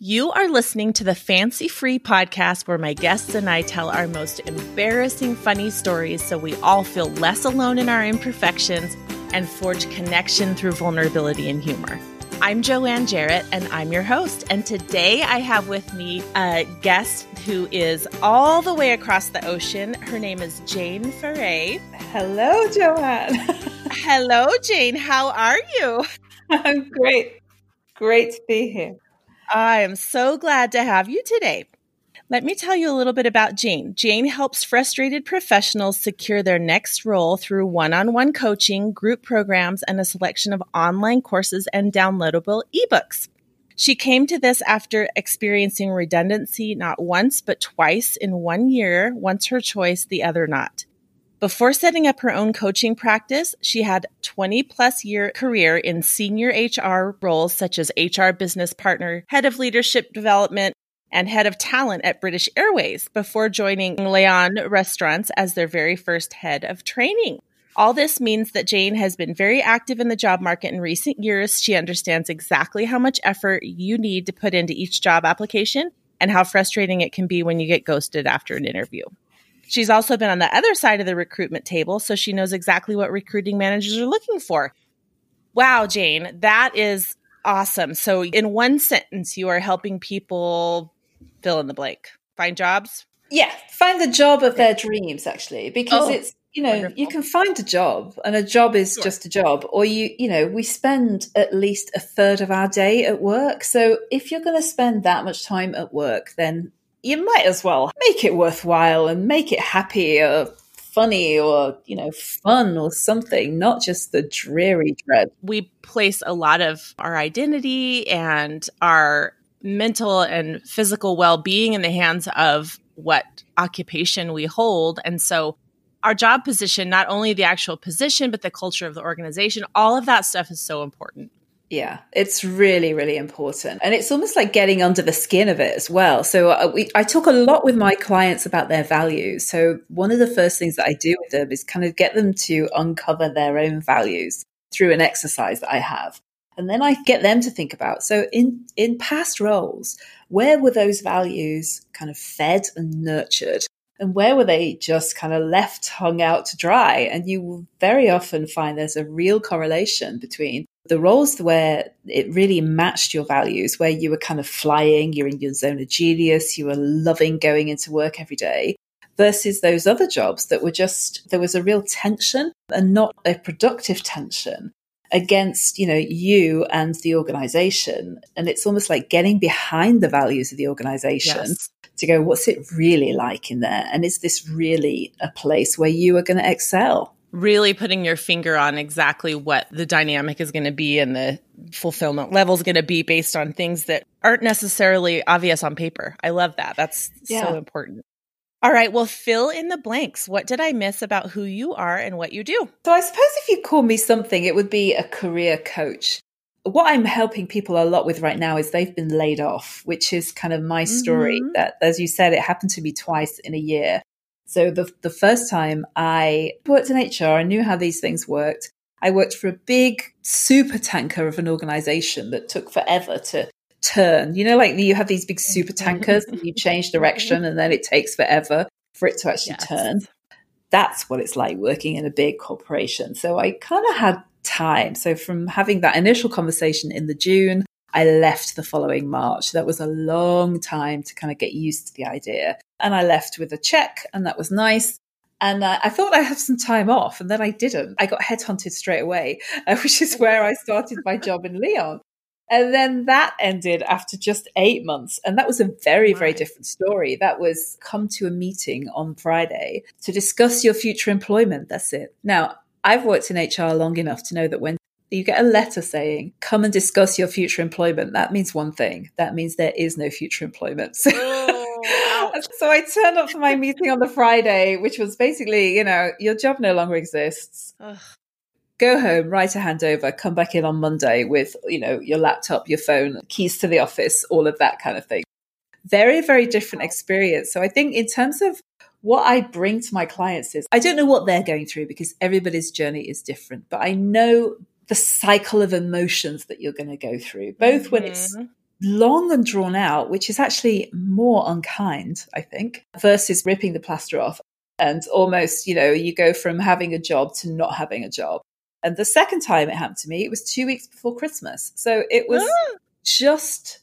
You are listening to the Fancy Free podcast where my guests and I tell our most embarrassing funny stories so we all feel less alone in our imperfections and forge connection through vulnerability and humor. I'm Joanne Jarrett and I'm your host. And today I have with me a guest who is all the way across the ocean. Her name is Jane Ferre. Hello, Joanne. Hello, Jane. How are you? I'm great. Great to be here. I am so glad to have you today. Let me tell you a little bit about Jane. Jane helps frustrated professionals secure their next role through one on one coaching, group programs, and a selection of online courses and downloadable ebooks. She came to this after experiencing redundancy not once, but twice in one year, once her choice, the other not. Before setting up her own coaching practice, she had 20 plus year career in senior HR roles such as HR business partner, head of leadership development, and head of talent at British Airways before joining Leon Restaurants as their very first head of training. All this means that Jane has been very active in the job market in recent years. She understands exactly how much effort you need to put into each job application and how frustrating it can be when you get ghosted after an interview. She's also been on the other side of the recruitment table, so she knows exactly what recruiting managers are looking for. Wow, Jane, that is awesome. So, in one sentence, you are helping people fill in the blank, find jobs. Yeah, find the job of their dreams, actually, because Oh, it's you know wonderful. you can find a job, and a job is Sure. just a job, or you you know we spend at least a third of our day at work. So if you're going to spend that much time at work, then you might as well make it worthwhile and make it happy or funny or you know fun or something, not just the dreary dread. we place a lot of our identity and our mental and physical well-being in the hands of what occupation we hold and so our job position not only the actual position but the culture of the organization all of that stuff is so important Yeah, it's really, really important. And it's almost like getting under the skin of it as well. So uh, we, I talk a lot with my clients about their values. So one of the first things that I do with them is kind of get them to uncover their own values through an exercise that I have. And then I get them to think about, so in, in past roles, where were those values kind of fed and nurtured? And where were they just kind of left hung out to dry? And you very often find there's a real correlation between the roles where it really matched your values, where you were kind of flying, you're in your zone of genius, you were loving going into work every day, versus those other jobs that were just, there was a real tension and not a productive tension against, you know, you and the organization. And it's almost like getting behind the values of the organization yes to go, what's it really like in there? And is this really a place where you are going to excel? Really putting your finger on exactly what the dynamic is going to be and the fulfillment level is going to be based on things that aren't necessarily obvious on paper. I love that. That's Yeah. so important. All right, well, fill in the blanks. What did I miss about who you are and what you do? So I suppose if you call me something, it would be a career coach. What I'm helping people a lot with right now is they've been laid off, which is kind of my story. Mhm. That, as you said, it happened to me twice in a year. So the the first time I worked in HR, I knew how these things worked. I worked for a big super tanker of an organization that took forever to turn. You know, like you have these big super mm-hmm. tankers and you change mm-hmm. direction and then it takes forever for it to actually Yes. turn that's what it's like working in a big corporation. So I kind of had time. So from having that initial conversation in the June, I left the following March. That was a long time to kind of get used to the idea. And I left with a check, and that was nice. And uh, I thought I'd have some time off, and then I didn't. I got headhunted straight away, uh, which is where I started my job in Leon. And then that ended after just eight months. And that was a very, very different story. That was come to a meeting on Friday to discuss your future employment. That's it. Now, I've worked in HR long enough to know that when you get a letter saying, come and discuss your future employment, that means one thing. That means there is no future employment. So, Oh, so I turned up for my meeting on the Friday, which was basically, you know, your job no longer exists Ugh. go home, write a handover, come back in on Monday with, you know, your laptop, your phone, keys to the office, all of that kind of thing. Very, very different experience. So I think in terms of what I bring to my clients is I don't know what they're going through because everybody's journey is different, but I know the cycle of emotions that you're going to go through, both when it's Mhm. long and drawn out, which is actually more unkind, I think, versus ripping the plaster off. And almost, you know, you go from having a job to not having a job. And the second time it happened to me, it was two weeks before Christmas. So it was ah. just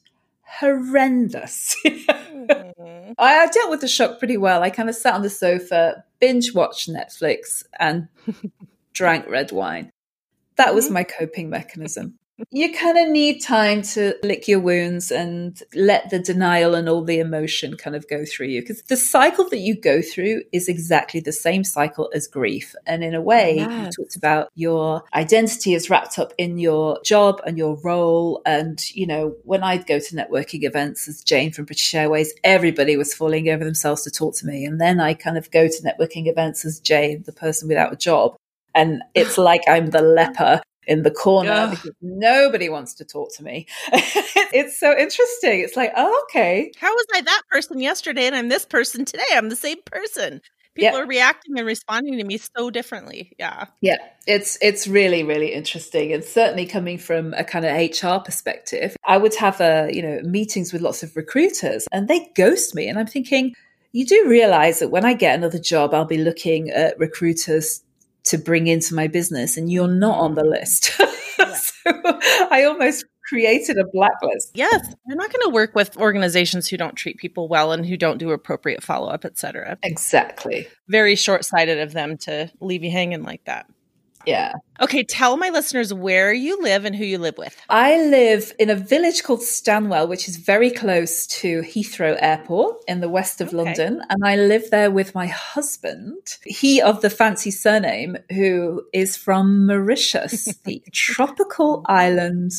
horrendous. mm-hmm. I, dealt with the shock pretty well. I kind of sat on the sofa, binge watched Netflix, and drank red wine. That was mm-hmm. my coping mechanism you kind of need time to lick your wounds and let the denial and all the emotion kind of go through you because the cycle that you go through is exactly the same cycle as grief and in a way yes. you talked about your identity is wrapped up in your job and your role and you know when i'd go to networking events as jane from british airways everybody was falling over themselves to talk to me and then i kind of go to networking events as jane the person without a job and it's like I'm the leper in the corner Ugh. because nobody wants to talk to me. it's so interesting. It's like, oh, okay. How was I that person yesterday and I'm this person today? I'm the same person. People are reacting and responding to me so differently. Yeah. Yeah. It's it's really, really interesting. And certainly coming from a kind of HR perspective, I would have a, you know, meetings with lots of recruiters and they ghost me. And I'm thinking, you do realize that when I get another job, I'll be looking at recruiters to bring into my business and you're not on the list. so I almost created a blacklist. Yes, you're not going to work with organizations who don't treat people well and who don't do appropriate follow up, etc. Exactly. Very short sighted of them to leave you hanging like that. Yeah. Okay, tell my listeners where you live and who you live with. I live in a village called Stanwell, which is very close to Heathrow Airport in the west of okay. London. And I live there with my husband, he of the fancy surname, who is from Mauritius, the tropical island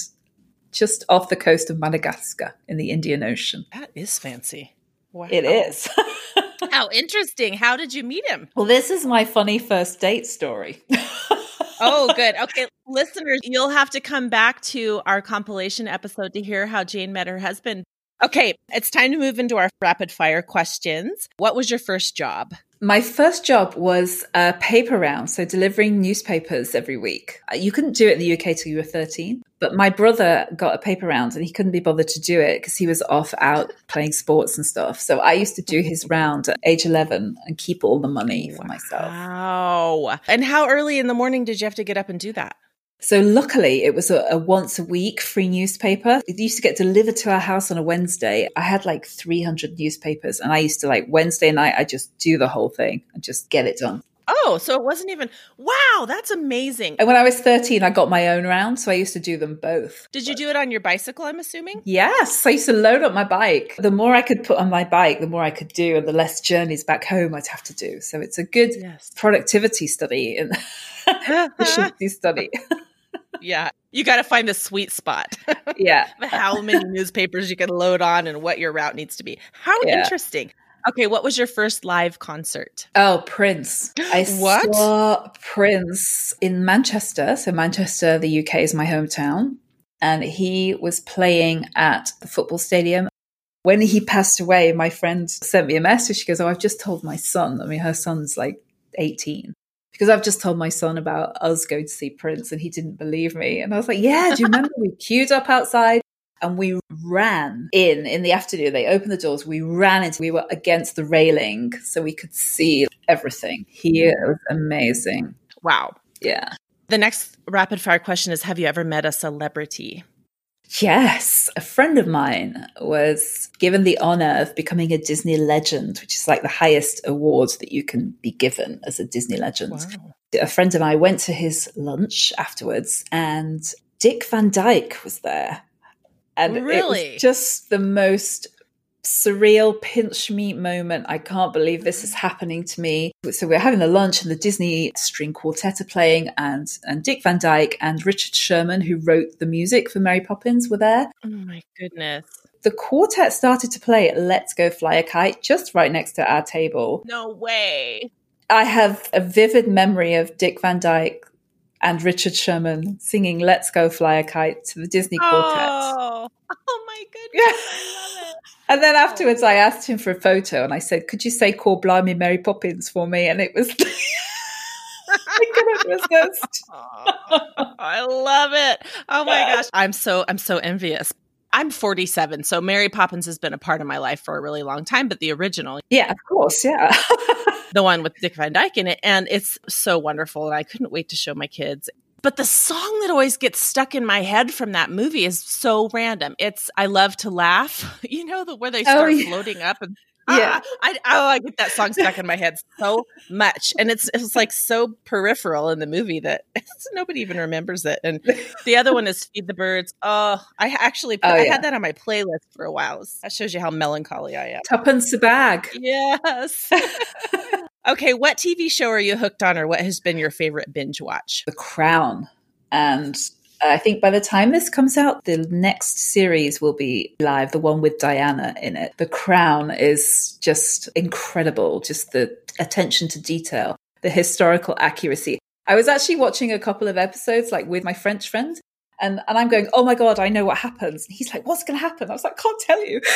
just off the coast of Madagascar in the Indian Ocean. That is fancy. Wow. It is. How interesting. How did you meet him? Well, this is my funny first date story. oh, good. Okay, listeners, you'll have to come back to our compilation episode to hear how Jane met her husband. Okay, it's time to move into our rapid fire questions. What was your first job? My first job was a paper round, so delivering newspapers every week. Uh, you couldn't do it in the UK till you were 13, but my brother got a paper round and he couldn't be bothered to do it because he was off out playing sports and stuff. So I used to do his round at age 11 and keep all the money for myself. Wow. And how early in the morning did you have to get up and do that? So luckily, it was a, a, once a week free newspaper. It used to get delivered to our house on a Wednesday. I had like 300 newspapers, and I used to like Wednesday night, I just do the whole thing and just get it done. Oh, so it wasn't even wow, that's amazing. And when I was 13, I got my own round, so I used to do them both. Did you do it on your bicycle, I'm assuming? Yes, I used to load up my bike. The more I could put on my bike, the more I could do, and the less journeys back home I'd have to do. So it's a good yes. productivity study and efficiency study. yeah. You got to find the sweet spot. Yeah. How many newspapers you can load on and what your route needs to be. How yeah. interesting. Okay, what was your first live concert? Oh, Prince. I what? saw Prince in Manchester. So, Manchester, the UK, is my hometown. And he was playing at the football stadium. When he passed away, my friend sent me a message. She goes, Oh, I've just told my son. I mean, her son's like 18 because I've just told my son about us going to see Prince and he didn't believe me. And I was like, yeah, do you remember we queued up outside and we ran in in the afternoon. They opened the doors. We ran into, we were against the railing so we could see everything. He was amazing. Wow. Yeah. The next rapid fire question is Have you ever met a celebrity? Yes, a friend of mine was given the honor of becoming a Disney legend, which is like the highest award that you can be given as a Disney legend. Wow. A friend of mine went to his lunch afterwards, and Dick Van Dyke was there. And really? it was just the most surreal pinch me moment. I can't believe this is happening to me. So we're having the lunch and the Disney string quartet are playing and and Dick Van Dyke and Richard Sherman who wrote the music for Mary Poppins were there. Oh my goodness. The quartet started to play Let's Go Fly a Kite just right next to our table. No way. I have a vivid memory of Dick Van Dyke and Richard Sherman singing Let's Go Fly a Kite to the Disney Quartet. Oh, oh my goodness. and then afterwards, oh, I asked him for a photo and I said, Could you say Call Blimey Mary Poppins for me? And it was. I love it. Oh my gosh. I'm so I'm so envious. I'm 47, so Mary Poppins has been a part of my life for a really long time, but the original. Yeah, of course. Yeah. the one with Dick Van Dyke in it. And it's so wonderful. And I couldn't wait to show my kids. But the song that always gets stuck in my head from that movie is so random. It's I Love to Laugh, you know, the where they oh, start oh, yeah. floating up and yeah, ah, I oh I get that song stuck in my head so much, and it's it's like so peripheral in the movie that nobody even remembers it. And the other one is "Feed the Birds." Oh, I actually oh, I yeah. had that on my playlist for a while. That shows you how melancholy I am. Tuppence a bag. Yes. Okay, what TV show are you hooked on, or what has been your favorite binge watch? The Crown, and I think by the time this comes out, the next series will be live, the one with Diana in it. The Crown is just incredible, just the attention to detail, the historical accuracy. I was actually watching a couple of episodes like with my French friend and, and I'm going, oh my God, I know what happens. And he's like, what's going to happen? I was like, can't tell you.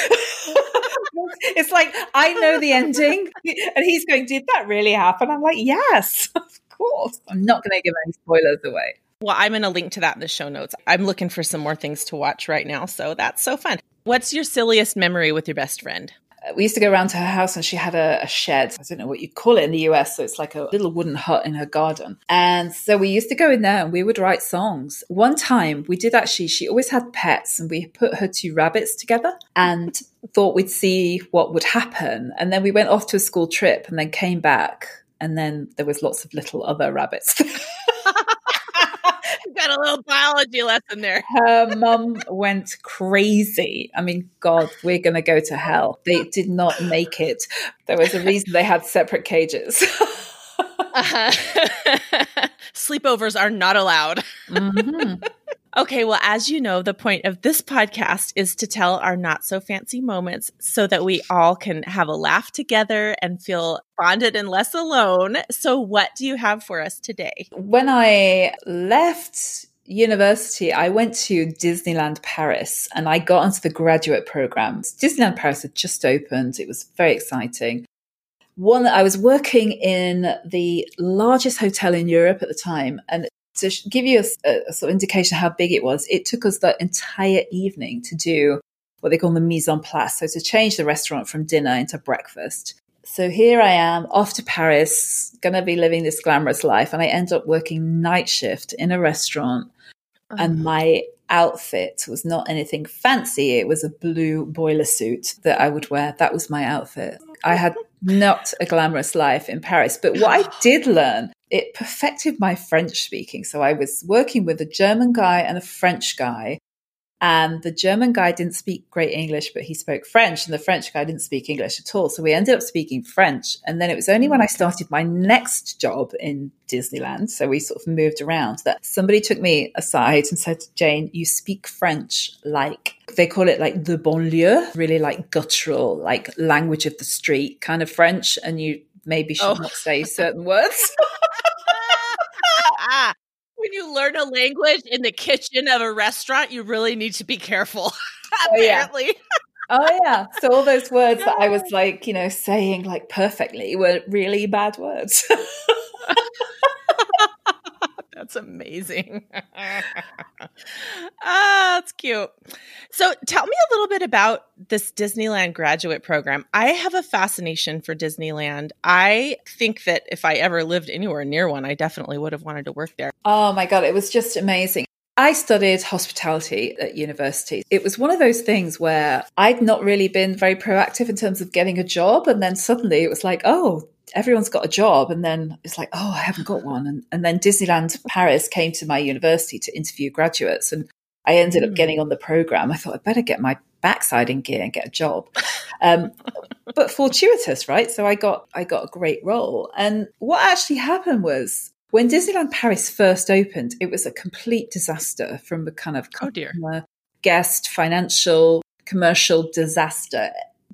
it's like, I know the ending. And he's going, did that really happen? I'm like, yes, of course. I'm not going to give any spoilers away. Well, I'm going to link to that in the show notes. I'm looking for some more things to watch right now. So that's so fun. What's your silliest memory with your best friend? Uh, we used to go around to her house and she had a, a, shed. I don't know what you'd call it in the US. So it's like a little wooden hut in her garden. And so we used to go in there and we would write songs. One time we did actually, she always had pets and we put her two rabbits together and thought we'd see what would happen. And then we went off to a school trip and then came back. And then there was lots of little other rabbits. got a little biology lesson there. Her mum went crazy. I mean, God, we're going to go to hell. They did not make it. There was a reason they had separate cages. uh-huh. Sleepovers are not allowed. Mm-hmm. Okay, well, as you know, the point of this podcast is to tell our not so fancy moments so that we all can have a laugh together and feel bonded and less alone. So, what do you have for us today? When I left university, I went to Disneyland Paris and I got onto the graduate programs. Disneyland Paris had just opened, it was very exciting. One, I was working in the largest hotel in Europe at the time, and to give you a, a, sort of indication how big it was, it took us the entire evening to do what they call the mise en place. So to change the restaurant from dinner into breakfast. So here I am off to Paris, going to be living this glamorous life. And I end up working night shift in a restaurant. Oh. And uh-huh. my outfit was not anything fancy. It was a blue boiler suit that I would wear. That was my outfit. I had not a glamorous life in Paris. But what I did learn it perfected my French speaking. So I was working with a German guy and a French guy. And the German guy didn't speak great English, but he spoke French, and the French guy didn't speak English at all. So we ended up speaking French. And then it was only when I started my next job in Disneyland, so we sort of moved around, that somebody took me aside and said, Jane, you speak French like they call it like the banlieue, really like guttural, like language of the street kind of French. And you maybe should oh. not say certain words. when you learn a language in the kitchen of a restaurant, you really need to be careful. apparently. Oh, yeah. oh yeah. So all those words that I was like, you know, saying like perfectly were really bad words. That's amazing. ah, that's cute. So, tell me a little bit about this Disneyland graduate program. I have a fascination for Disneyland. I think that if I ever lived anywhere near one, I definitely would have wanted to work there. Oh my God, it was just amazing. I studied hospitality at university. It was one of those things where I'd not really been very proactive in terms of getting a job. And then suddenly it was like, oh, everyone's got a job and then it's like oh i haven't got one. And, and then disneyland paris came to my university to interview graduates and i ended up hmm. getting on the program. I thought i'd better get my backside in gear and get a job. Um, but fortuitous right? So i got i got a great role. And what actually happened was when disneyland paris first opened it was a complete disaster from the kind of customer, oh guest financial commercial disaster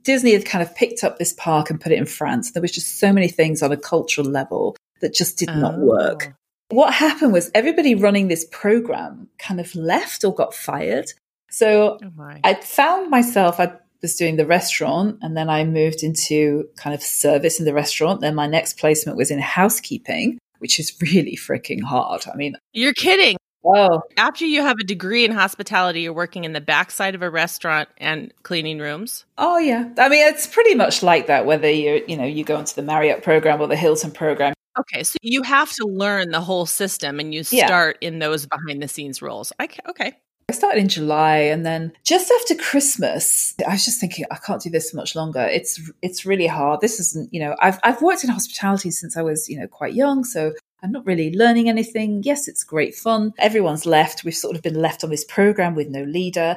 Disney had kind of picked up this park and put it in France. There was just so many things on a cultural level that just did oh. not work. What happened was everybody running this program kind of left or got fired. So oh I found myself, I was doing the restaurant and then I moved into kind of service in the restaurant. Then my next placement was in housekeeping, which is really freaking hard. I mean, you're kidding. Oh, After you have a degree in hospitality, you're working in the backside of a restaurant and cleaning rooms. oh yeah. I mean, it's pretty much like that. Whether you you know you go into the Marriott program or the Hilton program. Okay, so you have to learn the whole system and you Yeah. start in those behind the scenes roles. I okay. I started in July, and then just after Christmas, I was just thinking I can't do this much longer. It's it's really hard. This isn't you know I've I've worked in hospitality since I was you know quite young, so I'm not really learning anything. Yes, it's great fun. Everyone's left. We've sort of been left on this program with no leader.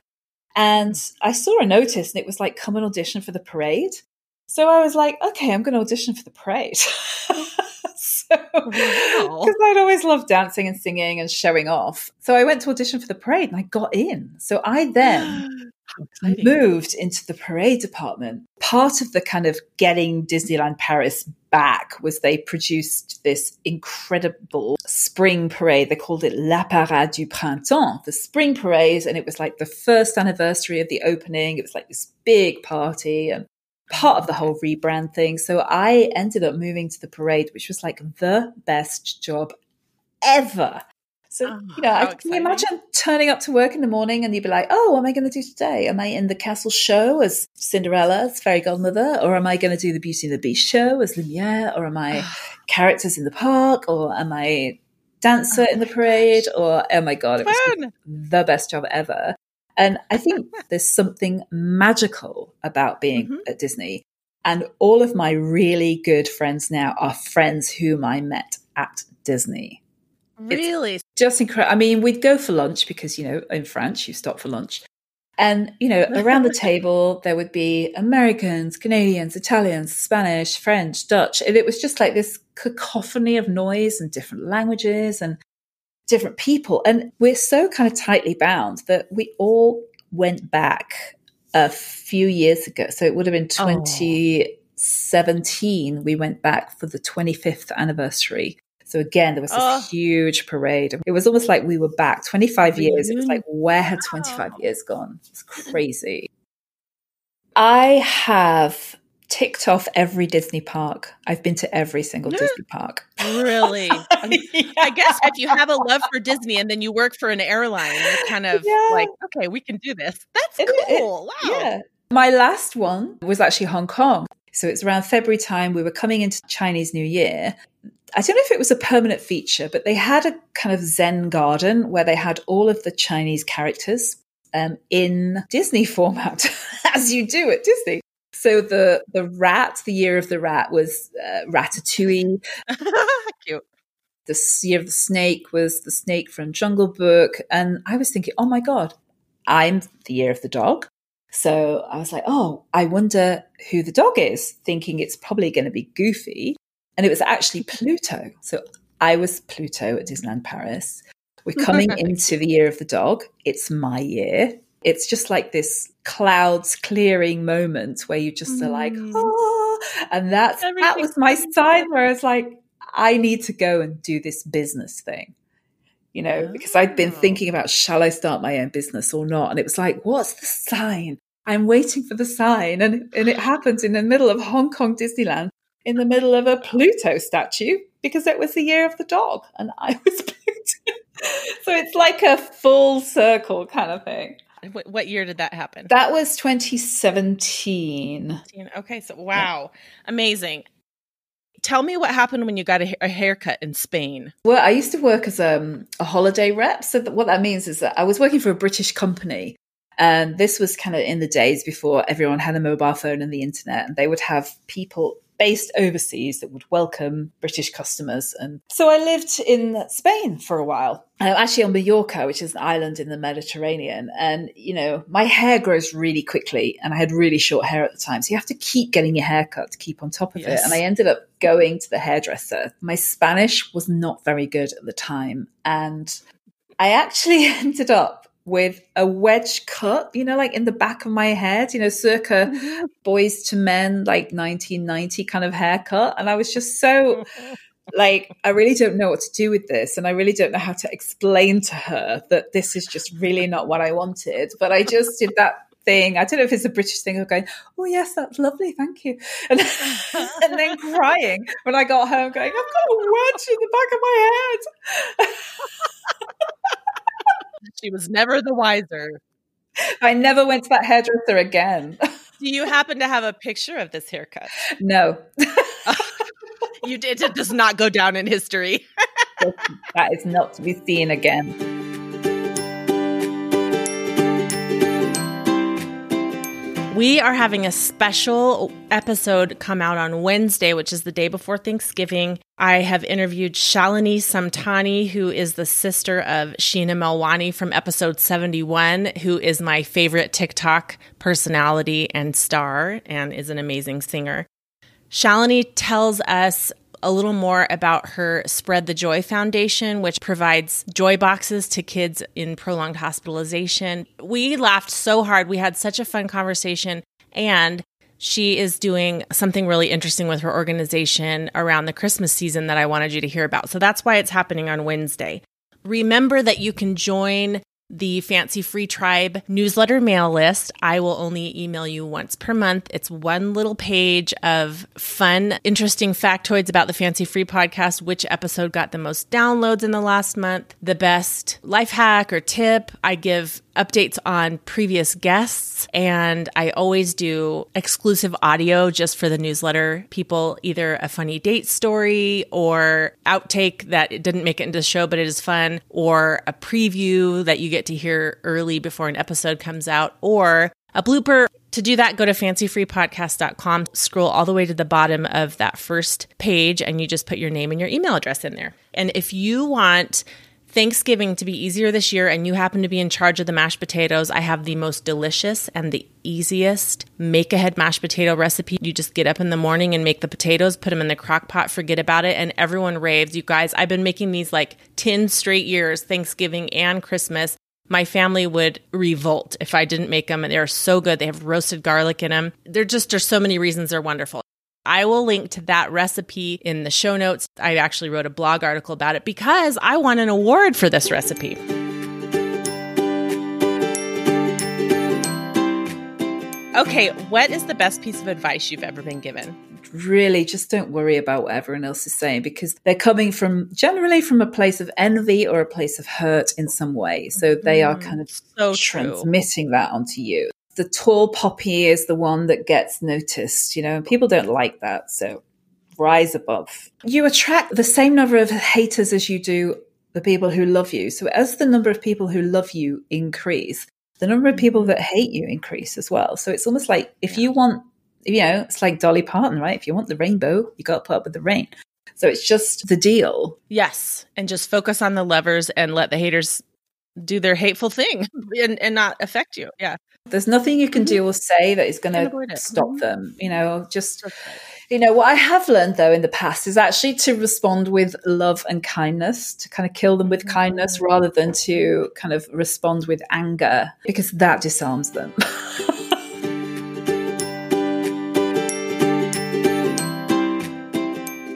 And I saw a notice, and it was like come and audition for the parade. So I was like, okay, I'm going to audition for the parade. so, because I'd always loved dancing and singing and showing off. So I went to audition for the parade and I got in. So I then. moved into the parade department. Part of the kind of getting Disneyland Paris back was they produced this incredible spring parade. They called it La Parade du Printemps, the spring parade. And it was like the first anniversary of the opening. It was like this big party and part of the whole rebrand thing. So I ended up moving to the parade, which was like the best job ever. So, Oh, you know, I, can exciting. you imagine turning up to work in the morning and you'd be like, oh, what am I going to do today? Am I in the castle show as Cinderella, as fairy godmother? Or am I going to do the Beauty and the Beast show as Lumiere? Or am I characters in the park? Or am I dancer Oh in the parade? Or, oh my God, it was Fun. the best job ever. And I think there's something magical about being Mhm. at Disney. And all of my really good friends now are friends whom I met at Disney. Really? Just incredible. I mean, we'd go for lunch because, you know, in France, you stop for lunch. And, you know, around the table, there would be Americans, Canadians, Italians, Spanish, French, Dutch. And it was just like this cacophony of noise and different languages and different people. And we're so kind of tightly bound that we all went back a few years ago. So it would have been Oh. 2017. We went back for the 25th anniversary. So again, there was this Oh. huge parade. It was almost like we were back 25 years. It was like, where had 25 Wow. years gone? It's crazy. I have ticked off every Disney park. I've been to every single Yeah. Disney park. Really? I mean, I guess if you have a love for Disney and then you work for an airline, you're kind of Yeah. like, okay, we can do this. That's It- it- cool. wow. Yeah. My last one was actually Hong Kong. So it's around February time. We were coming into Chinese New Year. I don't know if it was a permanent feature, but they had a kind of Zen garden where they had all of the Chinese characters um, in Disney format, as you do at Disney. So the the rat, the year of the rat was uh, Ratatouille. Cute. The year of the snake was the snake from Jungle Book, and I was thinking, oh my god, I'm the year of the dog. So I was like, oh, I wonder who the dog is, thinking it's probably going to be Goofy. And it was actually Pluto. So I was Pluto at Disneyland Paris. We're coming into the year of the dog. It's my year. It's just like this clouds clearing moment where you just are like, Mm. oh, and that's that was my sign where I was like, I need to go and do this business thing you know, because I'd been Oh. thinking about shall I start my own business or not? And it was like, what's the sign? I'm waiting for the sign. And, and it happened in the middle of Hong Kong Disneyland, in the middle of a Pluto statue, because it was the year of the dog and I was Pluto. so it's like a full circle kind of thing. What, what year did that happen? That was 2017. Okay, so wow, amazing. Tell me what happened when you got a, a haircut in Spain. Well, I used to work as um, a holiday rep. So that what that means is that I was working for a British company. And this was kind of in the days before everyone had a mobile phone and the internet. And they would have people based overseas that would welcome British customers. And so I lived in Spain for a while, uh, actually on Mallorca, which is an island in the Mediterranean. And, you know, my hair grows really quickly and I had really short hair at the time. So you have to keep getting your hair cut to keep on top of Yes. it. And I ended up going to the hairdresser. My Spanish was not very good at the time. And I actually ended up with a wedge cut, you know, like in the back of my head, you know, circa mm-hmm. Boyz II Men, like 1990 kind of haircut. And I was just so like, I really don't know what to do with this. And I really don't know how to explain to her that this is just really not what I wanted. But I just did that thing. I don't know if it's a British thing of going, oh, yes, that's lovely. Thank you. And, and then crying when I got home, going, I've got a wedge in the back of my head. She was never the wiser. I never went to that hairdresser again. Do you happen to have a picture of this haircut? No. you did it does not go down in history. that is not to be seen again. We are having a special episode come out on Wednesday, which is the day before Thanksgiving. I have interviewed Shalini Samtani, who is the sister of Sheena Melwani from episode 71, who is my favorite TikTok personality and star and is an amazing singer. Shalini tells us a little more about her Spread the Joy Foundation, which provides joy boxes to kids in prolonged hospitalization. We laughed so hard. We had such a fun conversation. And she is doing something really interesting with her organization around the Christmas season that I wanted you to hear about. So that's why it's happening on Wednesday. Remember that you can join the Fancy Free Tribe newsletter mail list. I will only email you once per month. It's one little page of fun, interesting factoids about the Fancy Free podcast, which episode got the most downloads in the last month, the best life hack or tip. I give updates on previous guests, and I always do exclusive audio just for the newsletter people, either a funny date story or outtake that didn't make it into the show, but it is fun, or a preview that you get to hear early before an episode comes out, or a blooper. To do that, go to fancyfreepodcast.com, scroll all the way to the bottom of that first page, and you just put your name and your email address in there. And if you want Thanksgiving to be easier this year and you happen to be in charge of the mashed potatoes, I have the most delicious and the easiest make ahead mashed potato recipe. You just get up in the morning and make the potatoes, put them in the crock pot, forget about it, and everyone raves. You guys, I've been making these like 10 straight years, Thanksgiving and Christmas. My family would revolt if I didn't make them, and they're so good. They have roasted garlic in them. They're just, are so many reasons they're wonderful. I will link to that recipe in the show notes. I actually wrote a blog article about it because I won an award for this recipe. Okay, what is the best piece of advice you've ever been given? Really, just don't worry about what everyone else is saying because they're coming from generally from a place of envy or a place of hurt in some way. So they are mm, kind of so transmitting that onto you the tall poppy is the one that gets noticed, you know, and people don't like that. So rise above. You attract the same number of haters as you do the people who love you. So as the number of people who love you increase, the number of people that hate you increase as well. So it's almost like if you want, you know, it's like Dolly Parton, right? If you want the rainbow, you got to put up with the rain. So it's just the deal. Yes. And just focus on the levers and let the haters do their hateful thing and, and not affect you. Yeah. There's nothing you can do mm-hmm. or say that is going to stop mm-hmm. them. You know, just, you know, what I have learned though in the past is actually to respond with love and kindness, to kind of kill them with kindness mm-hmm. rather than to kind of respond with anger because that disarms them.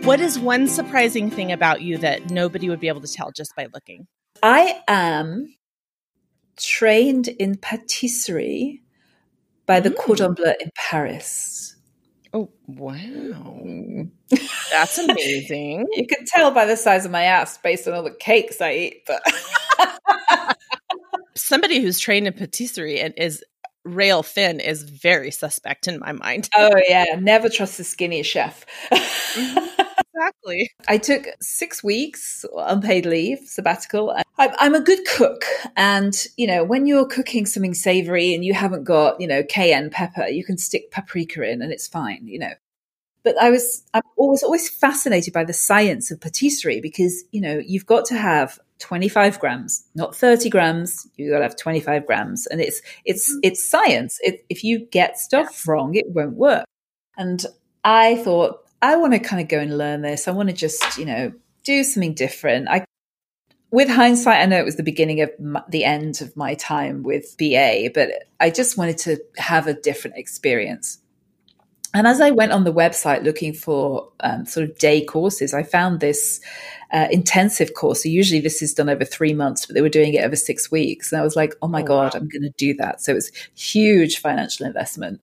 what is one surprising thing about you that nobody would be able to tell just by looking? I am trained in patisserie by the mm. Cordon Bleu in Paris. Oh, wow. That's amazing. you can tell by the size of my ass based on all the cakes I eat, but somebody who's trained in patisserie and is rail thin is very suspect in my mind. oh yeah, never trust a skinny chef. Exactly. I took six weeks unpaid leave, sabbatical. I'm a good cook. And, you know, when you're cooking something savory and you haven't got, you know, cayenne pepper, you can stick paprika in and it's fine, you know. But I was, I was always fascinated by the science of patisserie because, you know, you've got to have 25 grams, not 30 grams. You've got to have 25 grams. And it's, it's, mm-hmm. it's science. It, if you get stuff wrong, it won't work. And I thought, I want to kind of go and learn this. I want to just, you know, do something different. I, with hindsight, I know it was the beginning of my, the end of my time with BA, but I just wanted to have a different experience. And as I went on the website looking for um, sort of day courses, I found this uh, intensive course. So usually this is done over three months, but they were doing it over six weeks. And I was like, oh my oh, God, wow. I'm going to do that. So it was huge financial investment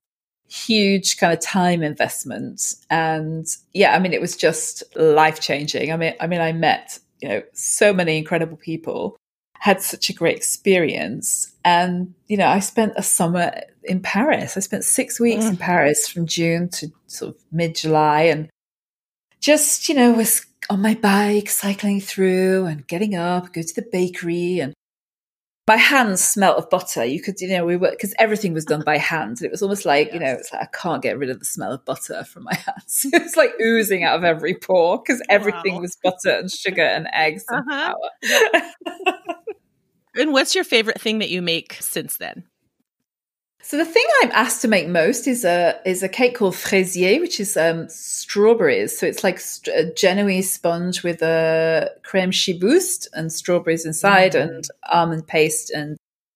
huge kind of time investment and yeah i mean it was just life changing i mean i mean i met you know so many incredible people had such a great experience. And, you know, I spent a summer in Paris. I spent six weeks mm. in Paris from June to sort of mid July and just, you know, was on my bike cycling through and getting up, go to the bakery and my hands smelt of butter. You could, you know, we were because everything was done by hand. And it was almost like, yes. you know, it's like I can't get rid of the smell of butter from my hands. it was like oozing out of every pore because everything wow. was butter and sugar and eggs and uh-huh. power. and what's your favorite thing that you make since then? So the thing I'm asked to make most is a is a cake called fraisier, which is um, strawberries. So it's like st- a Genoese sponge with a creme chibouste and strawberries inside, mm. and almond paste and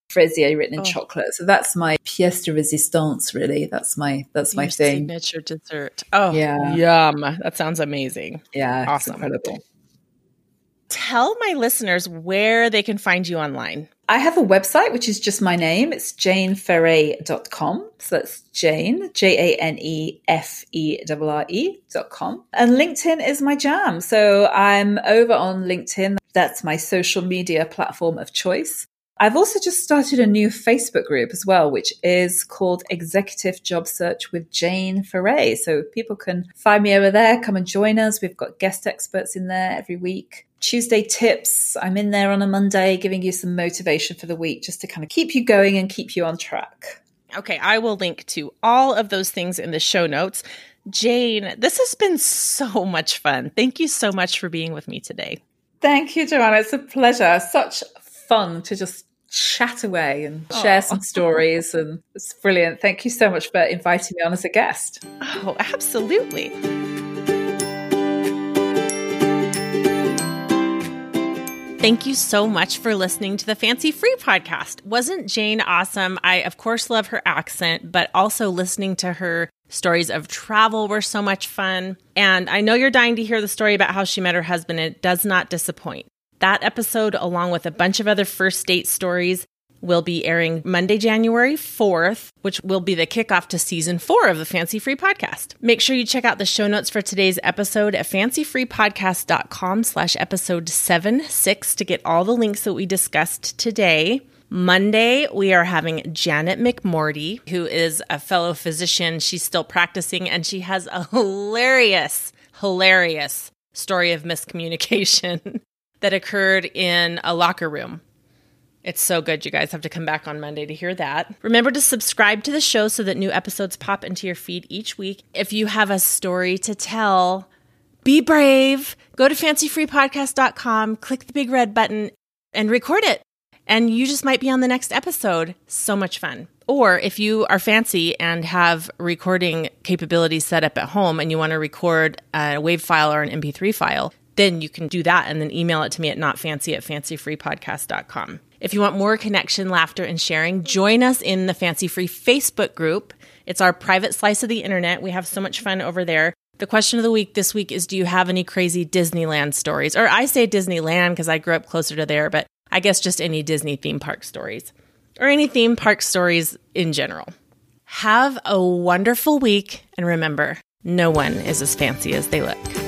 fraisier written in oh. chocolate. So that's my pièce de résistance. Really, that's my that's Your my thing. Signature dessert. Oh, yeah, yum! That sounds amazing. Yeah, awesome, incredible. Tell my listeners where they can find you online. I have a website, which is just my name. It's janeferre.com. So that's Jane, J A N E F E R R E.com. And LinkedIn is my jam. So I'm over on LinkedIn. That's my social media platform of choice. I've also just started a new Facebook group as well, which is called Executive Job Search with Jane Ferre. So people can find me over there, come and join us. We've got guest experts in there every week. Tuesday tips. I'm in there on a Monday giving you some motivation for the week just to kind of keep you going and keep you on track. Okay, I will link to all of those things in the show notes. Jane, this has been so much fun. Thank you so much for being with me today. Thank you, Joanna. It's a pleasure. Such fun to just chat away and share some stories and it's brilliant. Thank you so much for inviting me on as a guest. Oh, absolutely. Thank you so much for listening to the Fancy Free podcast. Wasn't Jane awesome? I, of course, love her accent, but also listening to her stories of travel were so much fun. And I know you're dying to hear the story about how she met her husband. It does not disappoint. That episode, along with a bunch of other first date stories, will be airing Monday, January 4th, which will be the kickoff to season four of the Fancy Free Podcast. Make sure you check out the show notes for today's episode at fancyfreepodcast.com slash episode 76 to get all the links that we discussed today. Monday, we are having Janet McMorty, who is a fellow physician. She's still practicing and she has a hilarious, hilarious story of miscommunication that occurred in a locker room it's so good. You guys have to come back on Monday to hear that. Remember to subscribe to the show so that new episodes pop into your feed each week. If you have a story to tell, be brave. Go to fancyfreepodcast.com, click the big red button, and record it. And you just might be on the next episode. So much fun. Or if you are fancy and have recording capabilities set up at home and you want to record a WAV file or an MP3 file, then you can do that and then email it to me at notfancy at fancyfreepodcast.com. If you want more connection, laughter, and sharing, join us in the Fancy Free Facebook group. It's our private slice of the internet. We have so much fun over there. The question of the week this week is Do you have any crazy Disneyland stories? Or I say Disneyland because I grew up closer to there, but I guess just any Disney theme park stories or any theme park stories in general. Have a wonderful week and remember, no one is as fancy as they look.